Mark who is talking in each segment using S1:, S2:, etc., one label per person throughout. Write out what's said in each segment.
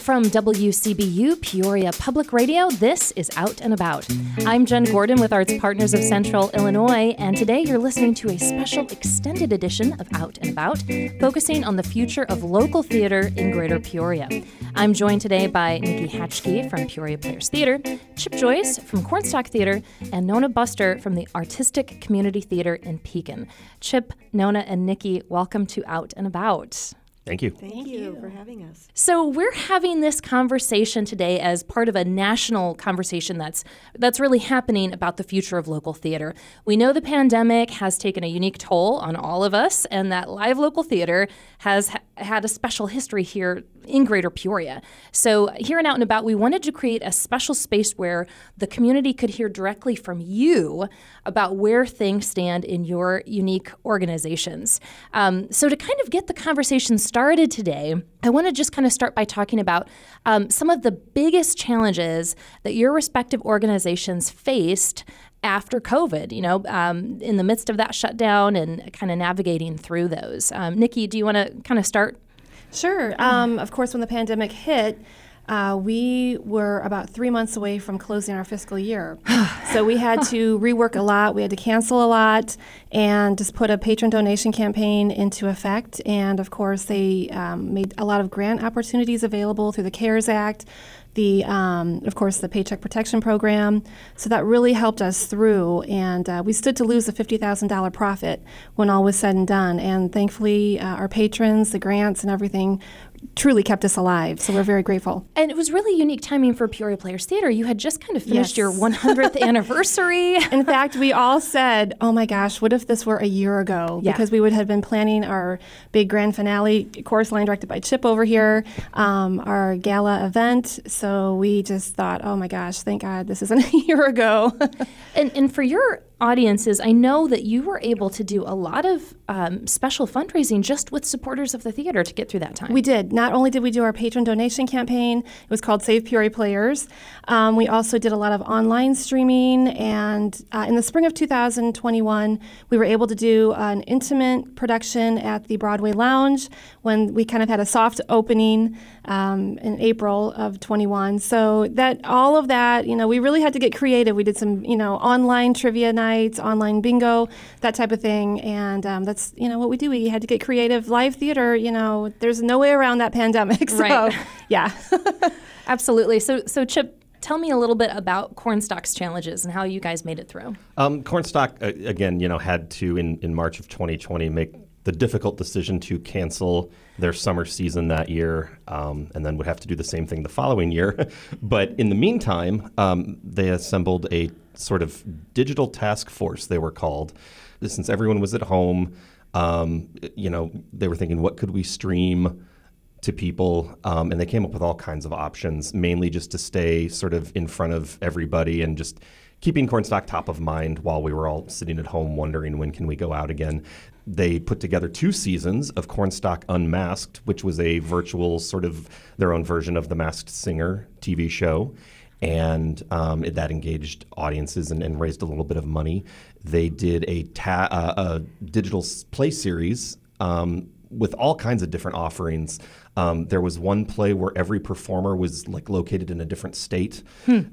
S1: From WCBU Peoria Public Radio, this is Out and About. I'm Jen Gordon with Arts Partners of Central Illinois, and today you're listening to a special extended edition of Out and About, focusing on the future of local theater in Greater Peoria. I'm joined today by Nikki Hatchke from Peoria Players Theater, Chip Joyce from Corn Stock Theater, and Nona Buster from the Artistic Community Theater in Pekin. Chip, Nona, and Nikki, welcome to Out and About.
S2: Thank you.
S3: Thank, you, for having us.
S1: So we're having this conversation today as part of a national conversation that's that's really happening about the future of local theater. We know the pandemic has taken a unique toll on all of us and that live local theater has ha- had a special history here in Greater Peoria. So here and out and about we wanted to create a special space where the community could hear directly from you about where things stand in your unique organizations. Um, so to kind of get the conversation started today, I want to just kind of start by talking about um, some of the biggest challenges that your respective organizations faced after COVID, you know, um, in the midst of that shutdown and kind of navigating through those. Um, Nikki, do you want to kind of start?
S3: Sure. Um, of course, when the pandemic hit, uh, we were about three months away from closing our fiscal year. so we had to rework a lot, we had to cancel a lot, and just put a patron donation campaign into effect. And of course, they um, made a lot of grant opportunities available through the CARES Act. The, um, of course, the Paycheck Protection Program. So that really helped us through, and uh, we stood to lose a $50,000 profit when all was said and done. And thankfully, uh, our patrons, the grants, and everything truly kept us alive. So we're very grateful.
S1: And it was really unique timing for Peoria Players Theater. You had just kind of finished
S3: Yes.
S1: your 100th anniversary.
S3: In fact, we all said, "Oh my gosh, what if this were a year ago?"
S1: Yeah.
S3: Because we would have been planning our big grand finale, chorus line directed by Chip over here, um, our gala event. So we just thought, "Oh my gosh, thank God this isn't a year ago."
S1: And, and for your audiences, I know that you were able to do a lot of um, special fundraising just with supporters of the theater to get through that time.
S3: We did. Not only did we do our patron donation campaign, it was called Save Peoria Players. Um, we also did a lot of online streaming, and uh, in the spring of 2021, we were able to do an intimate production at the Broadway Lounge when we kind of had a soft opening um, in April of 21. So that all of that, you know, we really had to get creative. We did some, you know, online trivia nights, online bingo, that type of thing, and um, that's you know what we do. We had to get creative. Live theater, you know, there's no way around that pandemic. So,
S1: Right.
S3: yeah.
S1: Absolutely. So, so Chip, tell me a little bit about Corn Stock's challenges and how you guys made it through.
S2: Um, Corn Stock, uh, again, you know, had to, in, in March of 2020, make the difficult decision to cancel their summer season that year um, and then would have to do the same thing the following year. but in the meantime, um, they assembled a sort of digital task force, they were called. Since everyone was at home, um, you know, they were thinking, what could we stream? to people, um, and they came up with all kinds of options, mainly just to stay sort of in front of everybody and just keeping Corn Stock top of mind while we were all sitting at home wondering when can we go out again. They put together two seasons of Corn Stock Unmasked, which was a virtual sort of their own version of the Masked Singer TV show. And um, it, that engaged audiences and, and raised a little bit of money. They did a, ta- uh, a digital play series um, with all kinds of different offerings. Um, there was one play where every performer was like located in a different state,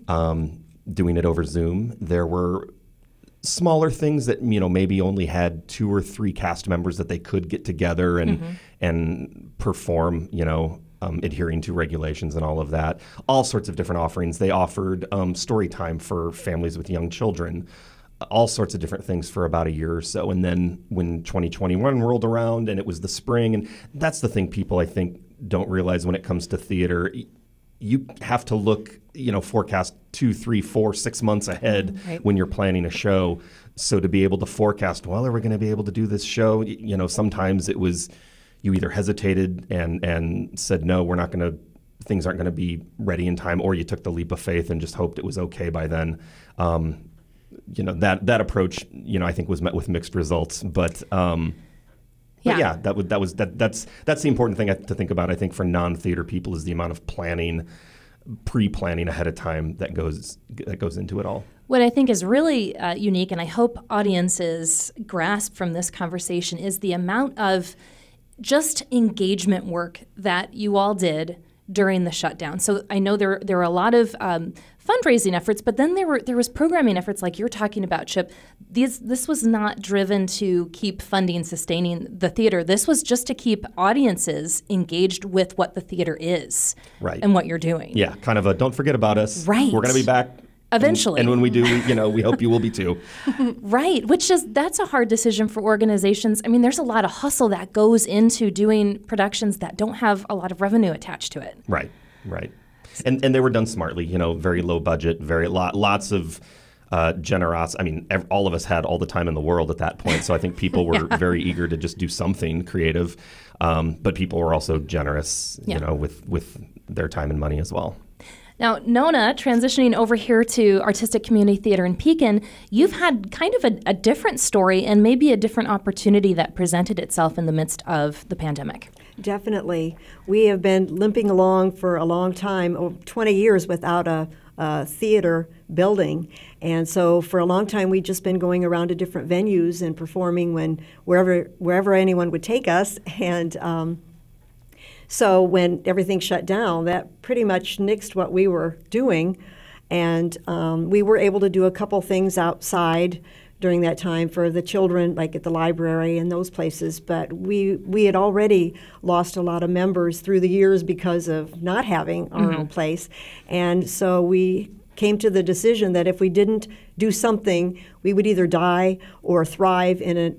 S2: um, doing it over Zoom. There were smaller things that you know maybe only had two or three cast members that they could get together and and perform. You know. Um, adhering to regulations and all of that, all sorts of different offerings. They offered um, story time for families with young children, all sorts of different things for about a year or so. And then when 2021 rolled around and it was the spring, and that's the thing people I think don't realize when it comes to theater. You have to look, you know, forecast two, three, four, six months ahead
S1: Right.
S2: when you're planning a show. So to be able to forecast, well, are we going to be able to do this show? You know, sometimes it was you either hesitated and and said no, we're not going to. Things aren't going to be ready in time, or you took the leap of faith and just hoped it was okay by then. Um, you know that that approach, you know, I think was met with mixed results. But um,
S1: Yeah.
S2: but yeah, that would that was that that's that's the important thing to think about. I think for non-theater people is the amount of planning, pre-planning ahead of time that goes that goes into it all.
S1: What I think is really uh, unique, and I hope audiences grasp from this conversation, is the amount of just engagement work that you all did during the shutdown. So I know there there were a lot of um, fundraising efforts, but then there were there was programming efforts like you're talking about, Chip. These this was not driven to keep funding sustaining the theater. This was just to keep audiences engaged with what the theater is,
S2: Right.
S1: and what you're doing.
S2: Yeah, kind of a don't forget about us.
S1: Right.
S2: We're going to be back
S1: Eventually.
S2: And, and when we do, we, you know, we hope you will be too.
S1: Right, which is that's a hard decision for organizations. I mean, there's a lot of hustle that goes into doing productions that don't have a lot of revenue attached to it.
S2: Right. Right. And and they were done smartly. You know, very low budget, very lot, lots of. Uh, generos. I mean, ev- all of us had all the time in the world at that point, so I think people were very eager to just do something creative. Um, but people were also generous,
S1: Yeah.
S2: you know, with with their time and money as well.
S1: Now, Nona, transitioning over here to Artistic Community Theater in Pekin, you've had kind of a, a different story and maybe a different opportunity that presented itself in the midst of the pandemic.
S4: Definitely. We have been limping along for a long time, oh, 20 years without a, a theater building. And so for a long time we've just been going around to different venues and performing when wherever wherever anyone would take us. And um, so when everything shut down, that pretty much nixed what we were doing. And um, we were able to do a couple things outside during that time for the children, like at the library and those places. But we we had already lost a lot of members through the years because of not having our own mm-hmm. place, and so we came to the decision that if we didn't do something, we would either die or thrive in a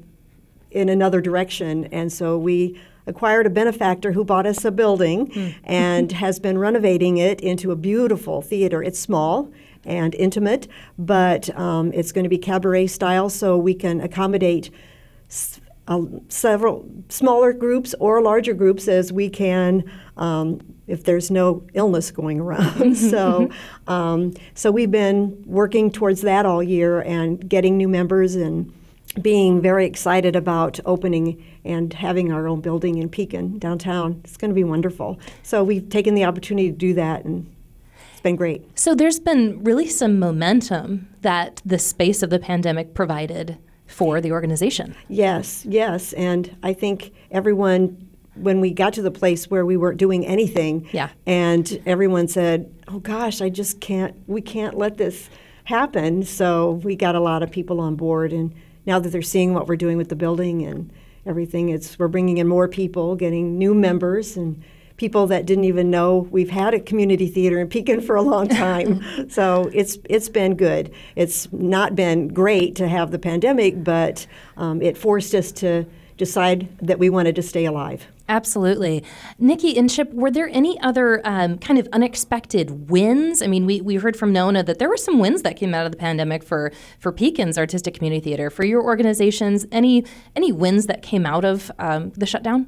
S4: in another direction. And so we acquired a benefactor who bought us a building hmm. and has been renovating it into a beautiful theater. It's small and intimate, but um, it's going to be cabaret style, so we can accommodate s- uh, several smaller groups or larger groups as we can um, if there's no illness going around. so, um, so we've been working towards that all year and getting new members and being very excited about opening and having our own building in Pekin downtown. It's going to be wonderful. So we've taken the opportunity to do that, and it's been great.
S1: So there's been really some momentum that the space of the pandemic provided for the organization.
S4: Yes, yes, and I think everyone. When we got to the place where we weren't doing anything,
S1: Yeah.
S4: and everyone said, "Oh gosh, I just can't. We can't let this happen." So we got a lot of people on board, and now that they're seeing what we're doing with the building and everything, it's we're bringing in more people, getting new members, and people that didn't even know we've had a community theater in Pekin for a long time. so it's it's been good. It's not been great to have the pandemic, but um, it forced us to decide that we wanted to stay alive.
S1: Absolutely. Nikki and Chip, were there any other um, kind of unexpected wins? I mean, we, we heard from Nona that there were some wins that came out of the pandemic for, for Pekin's Artistic Community Theater. For your organizations, any any wins that came out of um, the shutdown?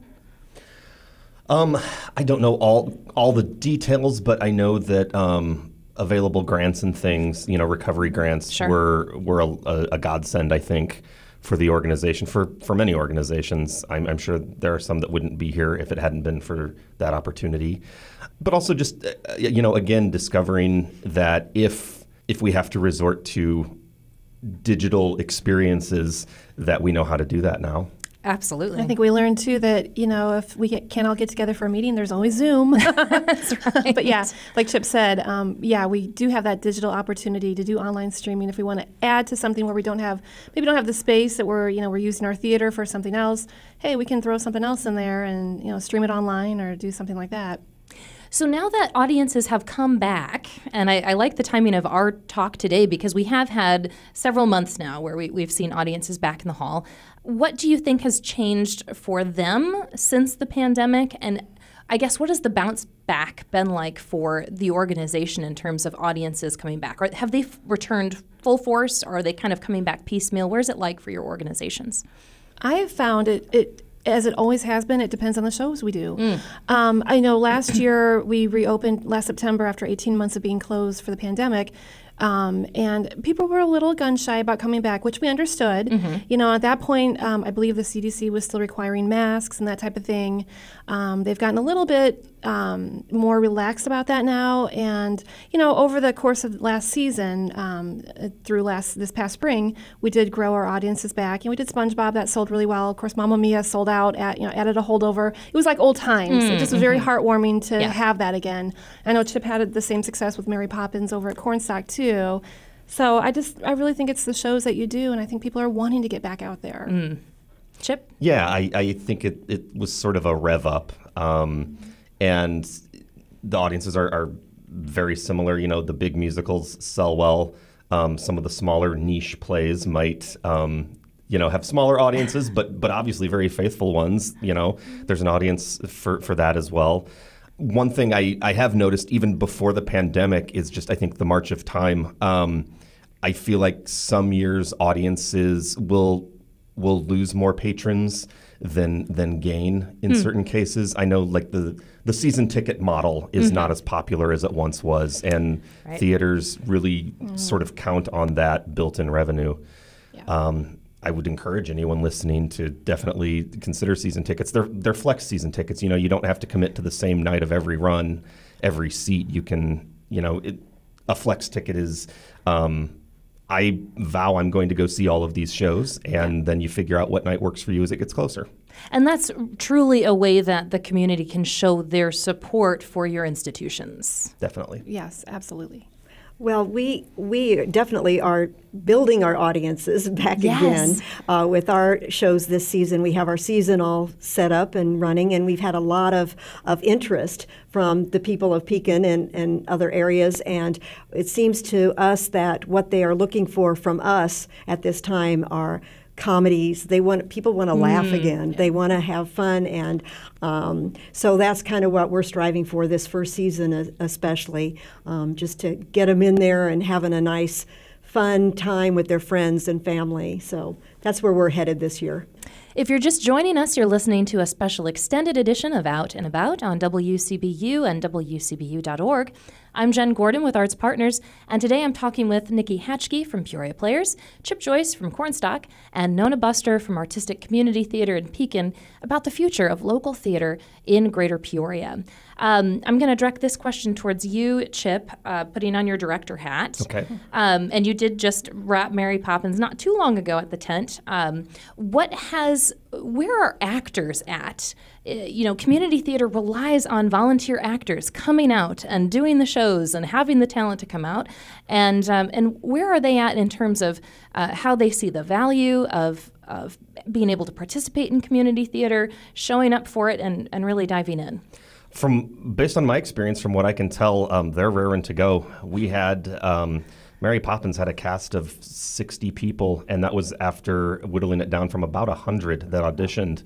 S2: Um, I don't know all all the details, but I know that um, available grants and things, you know, recovery grants
S1: Sure.
S2: were were a, a, godsend. I think for the organization, for for many organizations. I'm, I'm sure there are some that wouldn't be here if it hadn't been for that opportunity. But also, just uh, you know, again, discovering that if if we have to resort to digital experiences, that we know how to do that now.
S1: Absolutely.
S3: I think we learned too that you know if we get, can't all get together for a meeting, there's always Zoom. but yeah, like Chip said, um, yeah, we do have that digital opportunity to do online streaming if we want to add to something where we don't have maybe don't have the space that we're you know we're using our theater for something else. Hey, we can throw something else in there and you know stream it online or do something like that.
S1: So now that audiences have come back, and I, I like the timing of our talk today because we have had several months now where we, we've seen audiences back in the hall. What do you think has changed for them since the pandemic? And I guess what has the bounce back been like for the organization in terms of audiences coming back? Have they f- returned full force, or are they kind of coming back piecemeal? Where's it like for your organizations?
S3: I have found it, it as it always has been. It depends on the shows we do. Um, I know last year we reopened last September after 18 months of being closed for the pandemic. Um, and people were a little gun shy about coming back, which we understood. You know, at that point, um, I believe the CDC was still requiring masks and that type of thing. Um, they've gotten a little bit um, more relaxed about that now. And you know, over the course of last season, um, uh, through last this past spring, we did grow our audiences back. And we did SpongeBob that sold really well. Of course, Mamma Mia sold out at you know added a holdover. It was like old times. It just was very heartwarming to
S1: Yeah.
S3: have that again. I know Chip had the same success with Mary Poppins over at Corn Stock too. So I just I really think it's the shows that you do, and I think people are wanting to get back out there.
S1: Chip?
S2: Yeah, I, I think it, it was sort of a rev up. Um, and the audiences are, are very similar. You know, the big musicals sell well. Um, some of the smaller niche plays might, um, you know, have smaller audiences, but but obviously very faithful ones. You know, there's an audience for, for that as well. One thing I, I have noticed even before the pandemic is just I think the march of time. Um, I feel like some years audiences will will lose more patrons than than gain in certain cases. I know like the the season ticket model is not as popular as it once was, and
S1: Right.
S2: theaters really sort of count on that built-in revenue.
S3: Yeah.
S2: Um, I would encourage anyone listening to definitely consider season tickets. They're they're flex season tickets. You know, you don't have to commit to the same night of every run, every seat. You can, you know, it, a flex ticket is. Um, I vow I'm going to go see all of these shows, and then you figure out what night works for you as it gets closer.
S1: And that's truly a way that the community can show their support for your institutions.
S2: Definitely.
S3: Yes, absolutely.
S4: Well, we we definitely are building our audiences back
S1: Yes.
S4: again uh, with our shows this season. We have our season all set up and running, and we've had a lot of, of interest from the people of Pekin and, and other areas. And it seems to us that what they are looking for from us at this time are comedies. They want people want to laugh again. They want to have fun, and um, so that's kind of what we're striving for this first season, especially, um, just to get them in there and having a nice, fun time with their friends and family. So that's where we're headed this year.
S1: If you're just joining us, you're listening to a special extended edition of Out and About on WCBU and WCBU.org. I'm Jen Gordon with Arts Partners, and today I'm talking with Nikki Hatchke from Peoria Players, Chip Joyce from Corn Stock, and Nona Buster from Artistic Community Theater in Pekin about the future of local theater in Greater Peoria. Um, I'm going to direct this question towards you, Chip, uh, putting on your director hat.
S2: Okay.
S1: Um, and you did just wrap Mary Poppins not too long ago at the tent. Um, what has, where are actors at? Uh, you know, community theater relies on volunteer actors coming out and doing the shows and having the talent to come out. And, um, and where are they at in terms of uh, how they see the value of, of being able to participate in community theater, showing up for it, and, and really diving in?
S2: From based on my experience, from what I can tell, um, they're raring to go. We had um, Mary Poppins had a cast of sixty people, and that was after whittling it down from about hundred that auditioned.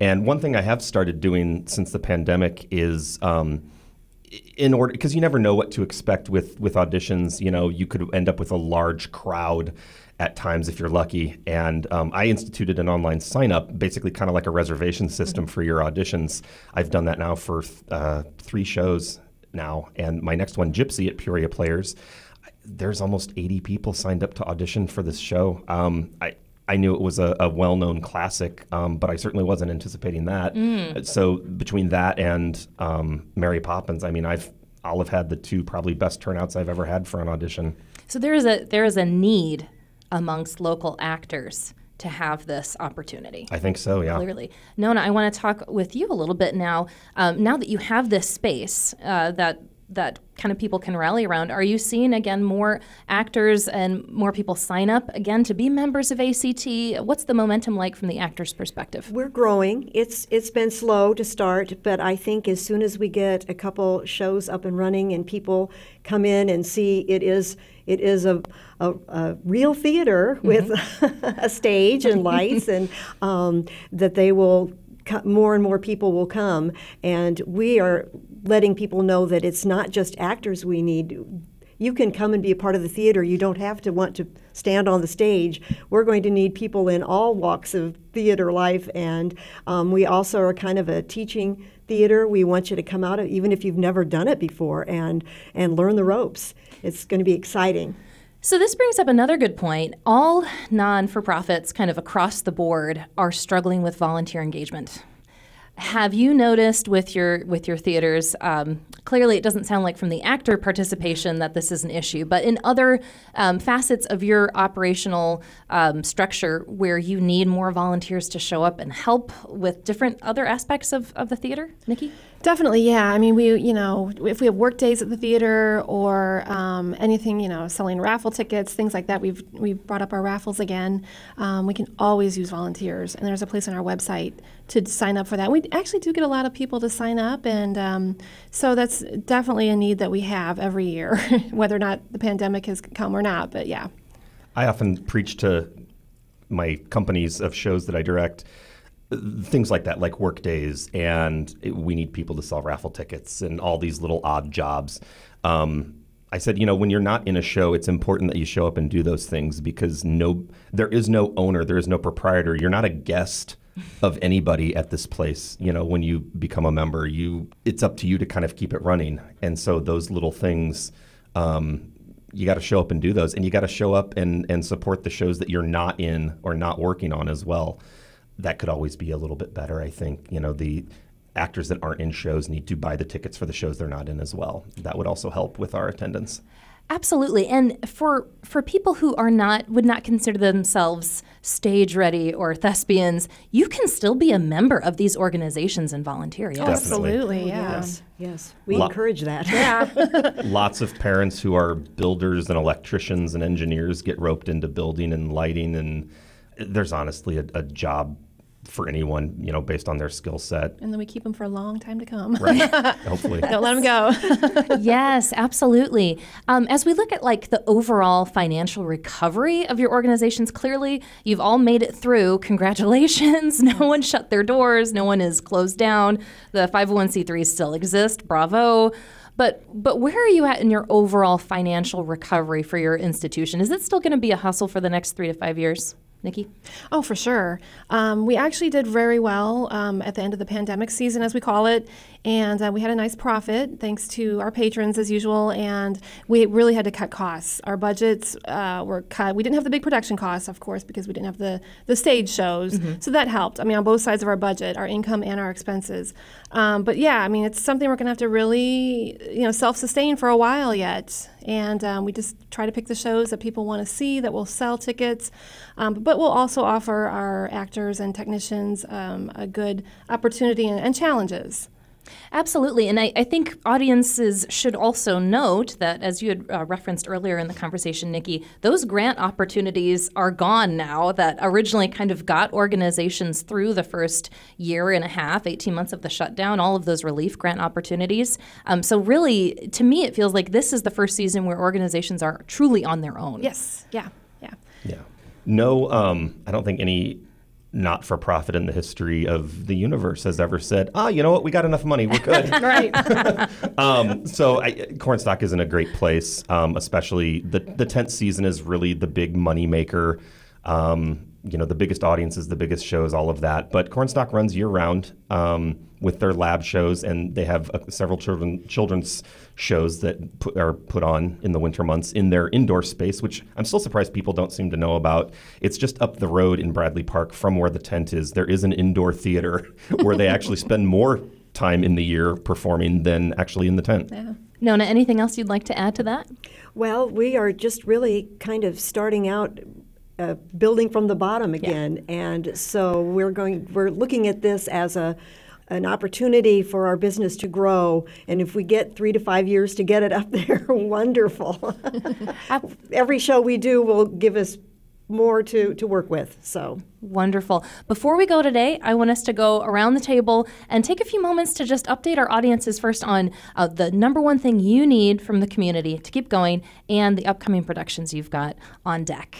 S2: And one thing I have started doing since the pandemic is. Um, in order because you never know what to expect with with auditions you know you could end up with a large crowd at times if you're lucky and um, i instituted an online sign up basically kind of like a reservation system for your auditions i've done that now for uh, three shows now and my next one gypsy at peoria players there's almost 80 people signed up to audition for this show um, I, I knew it was a, a well-known classic, um, but I certainly wasn't anticipating that. So between that and um, Mary Poppins, I mean, I've I'll have had the two probably best turnouts I've ever had for an audition.
S1: So there is a there is a need amongst local actors to have this opportunity.
S2: I think so, yeah.
S1: Clearly, Nona, I want to talk with you a little bit now. Um, now that you have this space uh, that that kind of people can rally around, are you seeing again more actors and more people sign up again to be members of ACT? What's the momentum like from the actors' perspective?
S4: We're growing. It's it's been slow to start, but I think as soon as we get a couple shows up and running and people come in and see it is it is a, a, a real theater with a stage and lights, and um, that they will more and more people will come, and we are letting people know that it's not just actors we need you can come and be a part of the theater. You don't have to want to stand on the stage. We're going to need people in all walks of theater life, and um, we also are kind of a teaching theater. We want you to come out, even if you've never done it before, and and learn the ropes. It's going to be exciting.
S1: So, this brings up another good point. All non for profits, kind of across the board, are struggling with volunteer engagement. Have you noticed with your with your theaters? Um, clearly, it doesn't sound like from the actor participation that this is an issue, but in other um, facets of your operational um, structure, where you need more volunteers to show up and help with different other aspects of, of the theater, Nikki.
S3: Definitely, yeah. I mean, we, you know, if we have work days at the theater or um, anything, you know, selling raffle tickets, things like that, we've we've brought up our raffles again. Um, we can always use volunteers, and there's a place on our website to sign up for that. We actually do get a lot of people to sign up, and um, so that's definitely a need that we have every year, whether or not the pandemic has come or not. But yeah,
S2: I often preach to my companies of shows that I direct things like that, like work days, and we need people to sell raffle tickets and all these little odd jobs. Um, I said, you know, when you're not in a show, it's important that you show up and do those things because no, there is no owner, there is no proprietor. You're not a guest of anybody at this place. You know, when you become a member, you it's up to you to kind of keep it running. And so those little things. Um, you got to show up and do those, and you got to show up and, and support the shows that you're not in or not working on as well that could always be a little bit better. I think you know the actors that aren't in shows need to buy the tickets for the shows they're not in as well. That would also help with our attendance.
S1: Absolutely. And for for people who are not would not consider themselves stage ready or thespians, you can still be a member of these organizations and volunteer. Yes.
S3: Absolutely, yeah.
S4: Yes, yes. We
S2: Lo-
S4: encourage that.
S3: Yeah.
S2: Lots of parents who are builders and electricians and engineers get roped into building and lighting and there's honestly a, a job for anyone, you know, based on their skill set.
S3: and then we keep them for a long time to come.
S2: Right. Hopefully.
S3: Don't let them go.
S1: yes, absolutely. Um, as we look at like the overall financial recovery of your organizations, clearly you've all made it through. Congratulations. No one shut their doors. No one is closed down. The 501c3s still exist. Bravo. But but where are you at in your overall financial recovery for your institution? Is it still going to be a hustle for the next three to five years? Nikki?
S3: Oh, for sure. Um, we actually did very well um, at the end of the pandemic season, as we call it, and uh, we had a nice profit thanks to our patrons as usual. And we really had to cut costs. Our budgets uh, were cut. We didn't have the big production costs, of course, because we didn't have the the stage shows. So that helped. I mean, on both sides of our budget, our income and our expenses. Um, but yeah, I mean, it's something we're going to have to really, you know, self-sustain for a while yet. And um, we just try to pick the shows that people want to see that will sell tickets. Um, but we'll also offer our actors and technicians um, a good opportunity and, and challenges.
S1: Absolutely. And I, I think audiences should also note that, as you had uh, referenced earlier in the conversation, Nikki, those grant opportunities are gone now that originally kind of got organizations through the first year and a half, 18 months of the shutdown, all of those relief grant opportunities. Um, so, really, to me, it feels like this is the first season where organizations are truly on their own.
S3: Yes. Yeah. Yeah.
S2: Yeah. No, um, I don't think any not for profit in the history of the universe has ever said, ah, you know what, we got enough money, we're good.
S3: Right.
S2: um, so I, Corn Stock is in a great place, um, especially the, the tent season is really the big money maker. Um, you know, the biggest audiences, the biggest shows, all of that. But Corn Stock runs year round um, with their lab shows, and they have uh, several children children's shows that put, are put on in the winter months in their indoor space, which I'm still surprised people don't seem to know about. It's just up the road in Bradley Park from where the tent is. There is an indoor theater where they actually spend more time in the year performing than actually in the tent.
S3: yeah.
S1: Nona, anything else you'd like to add to that?
S4: Well, we are just really kind of starting out. Uh, building from the bottom again, and so we're going. We're looking at this as a an opportunity for our business to grow. And if we get three to five years to get it up there, wonderful. Every show we do will give us more to, to work with. So
S1: Wonderful. Before we go today, I want us to go around the table and take a few moments to just update our audiences first on uh, the number one thing you need from the community to keep going and the upcoming productions you've got on deck.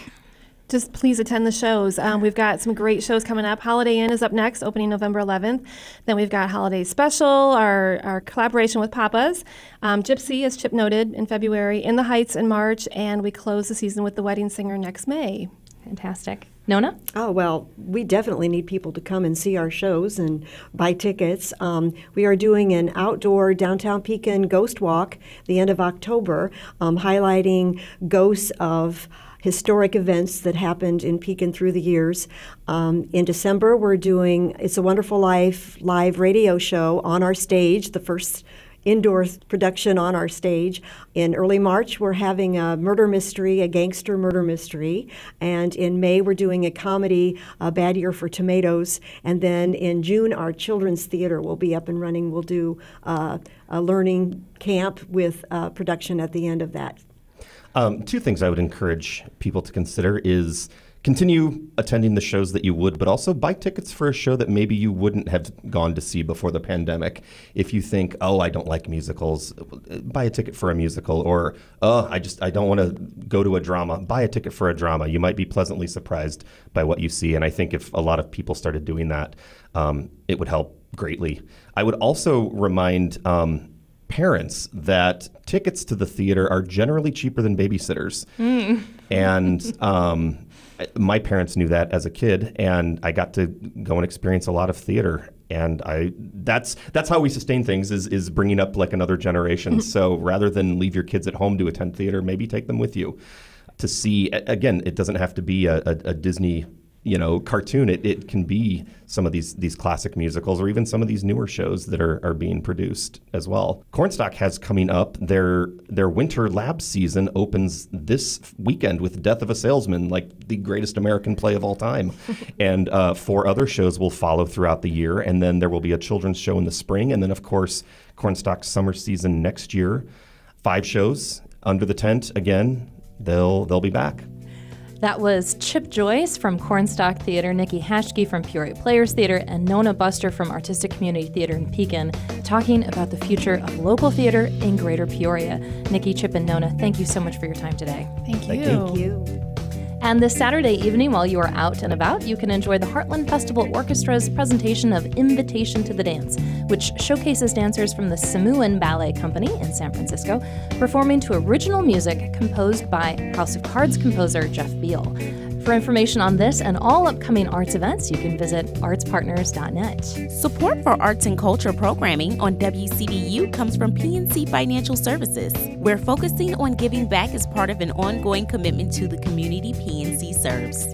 S3: Just please attend the shows. Um, we've got some great shows coming up. Holiday Inn is up next, opening November 11th. Then we've got Holiday Special, our, our collaboration with Papa's. Um, Gypsy, as Chip noted, in February. In the Heights in March. And we close the season with The Wedding Singer next May.
S1: Fantastic. Nona?
S4: Oh, well, we definitely need people to come and see our shows and buy tickets. Um, we are doing an outdoor downtown Pekin ghost walk the end of October, um, highlighting ghosts of historic events that happened in Pekin through the years. Um, in December, we're doing It's a Wonderful Life live radio show on our stage, the first indoor production on our stage. In early March, we're having a murder mystery, a gangster murder mystery. And in May, we're doing a comedy, A Bad Year for Tomatoes. And then in June, our children's theater will be up and running. We'll do uh, a learning camp with uh, production at the end of that.
S2: Um, two things I would encourage people to consider is continue attending the shows that you would, but also buy tickets for a show that maybe you wouldn't have gone to see before the pandemic. If you think, oh, I don't like musicals, buy a ticket for a musical, or oh, I just I don't want to go to a drama, buy a ticket for a drama. You might be pleasantly surprised by what you see, and I think if a lot of people started doing that, um, it would help greatly. I would also remind. Um, parents that tickets to the theater are generally cheaper than babysitters. Mm. And um, my parents knew that as a kid, and I got to go and experience a lot of theater. And I that's that's how we sustain things is is bringing up like another generation. so rather than leave your kids at home to attend theater, maybe take them with you to see. Again, it doesn't have to be a, a, a Disney you know cartoon it, it can be some of these these classic musicals or even some of these newer shows that are, are being produced as well. Corn Stock has coming up their their winter lab season opens this weekend with death of a salesman like the greatest american play of all time. And uh, four other shows will follow throughout the year. And then there will be a children's show in the spring. And then of course Corn Stock summer season next year. Five shows under the tent. Again they'll they'll be back
S1: that was Chip Joyce from Corn Stock Theater, Nikki Hashke from Peoria Players Theater, and Nona Buster from Artistic Community Theater in Pekin talking about the future of local theater in Greater Peoria. Nikki, Chip, and Nona, thank you so much for your time today.
S3: Thank you.
S4: Thank you.
S1: And this Saturday evening, while you are out and about, you can enjoy the Heartland Festival Orchestra's presentation of Invitation to the Dance, which showcases dancers from the Smuin Ballet Company in San Francisco performing to original music composed by House of Cards composer Jeff Beal. For information on this and all upcoming arts events, you can visit artspartners.net.
S5: Support for arts and culture programming on WCBU comes from PNC Financial Services. We're focusing on giving back as part of an ongoing commitment to the community PNC serves.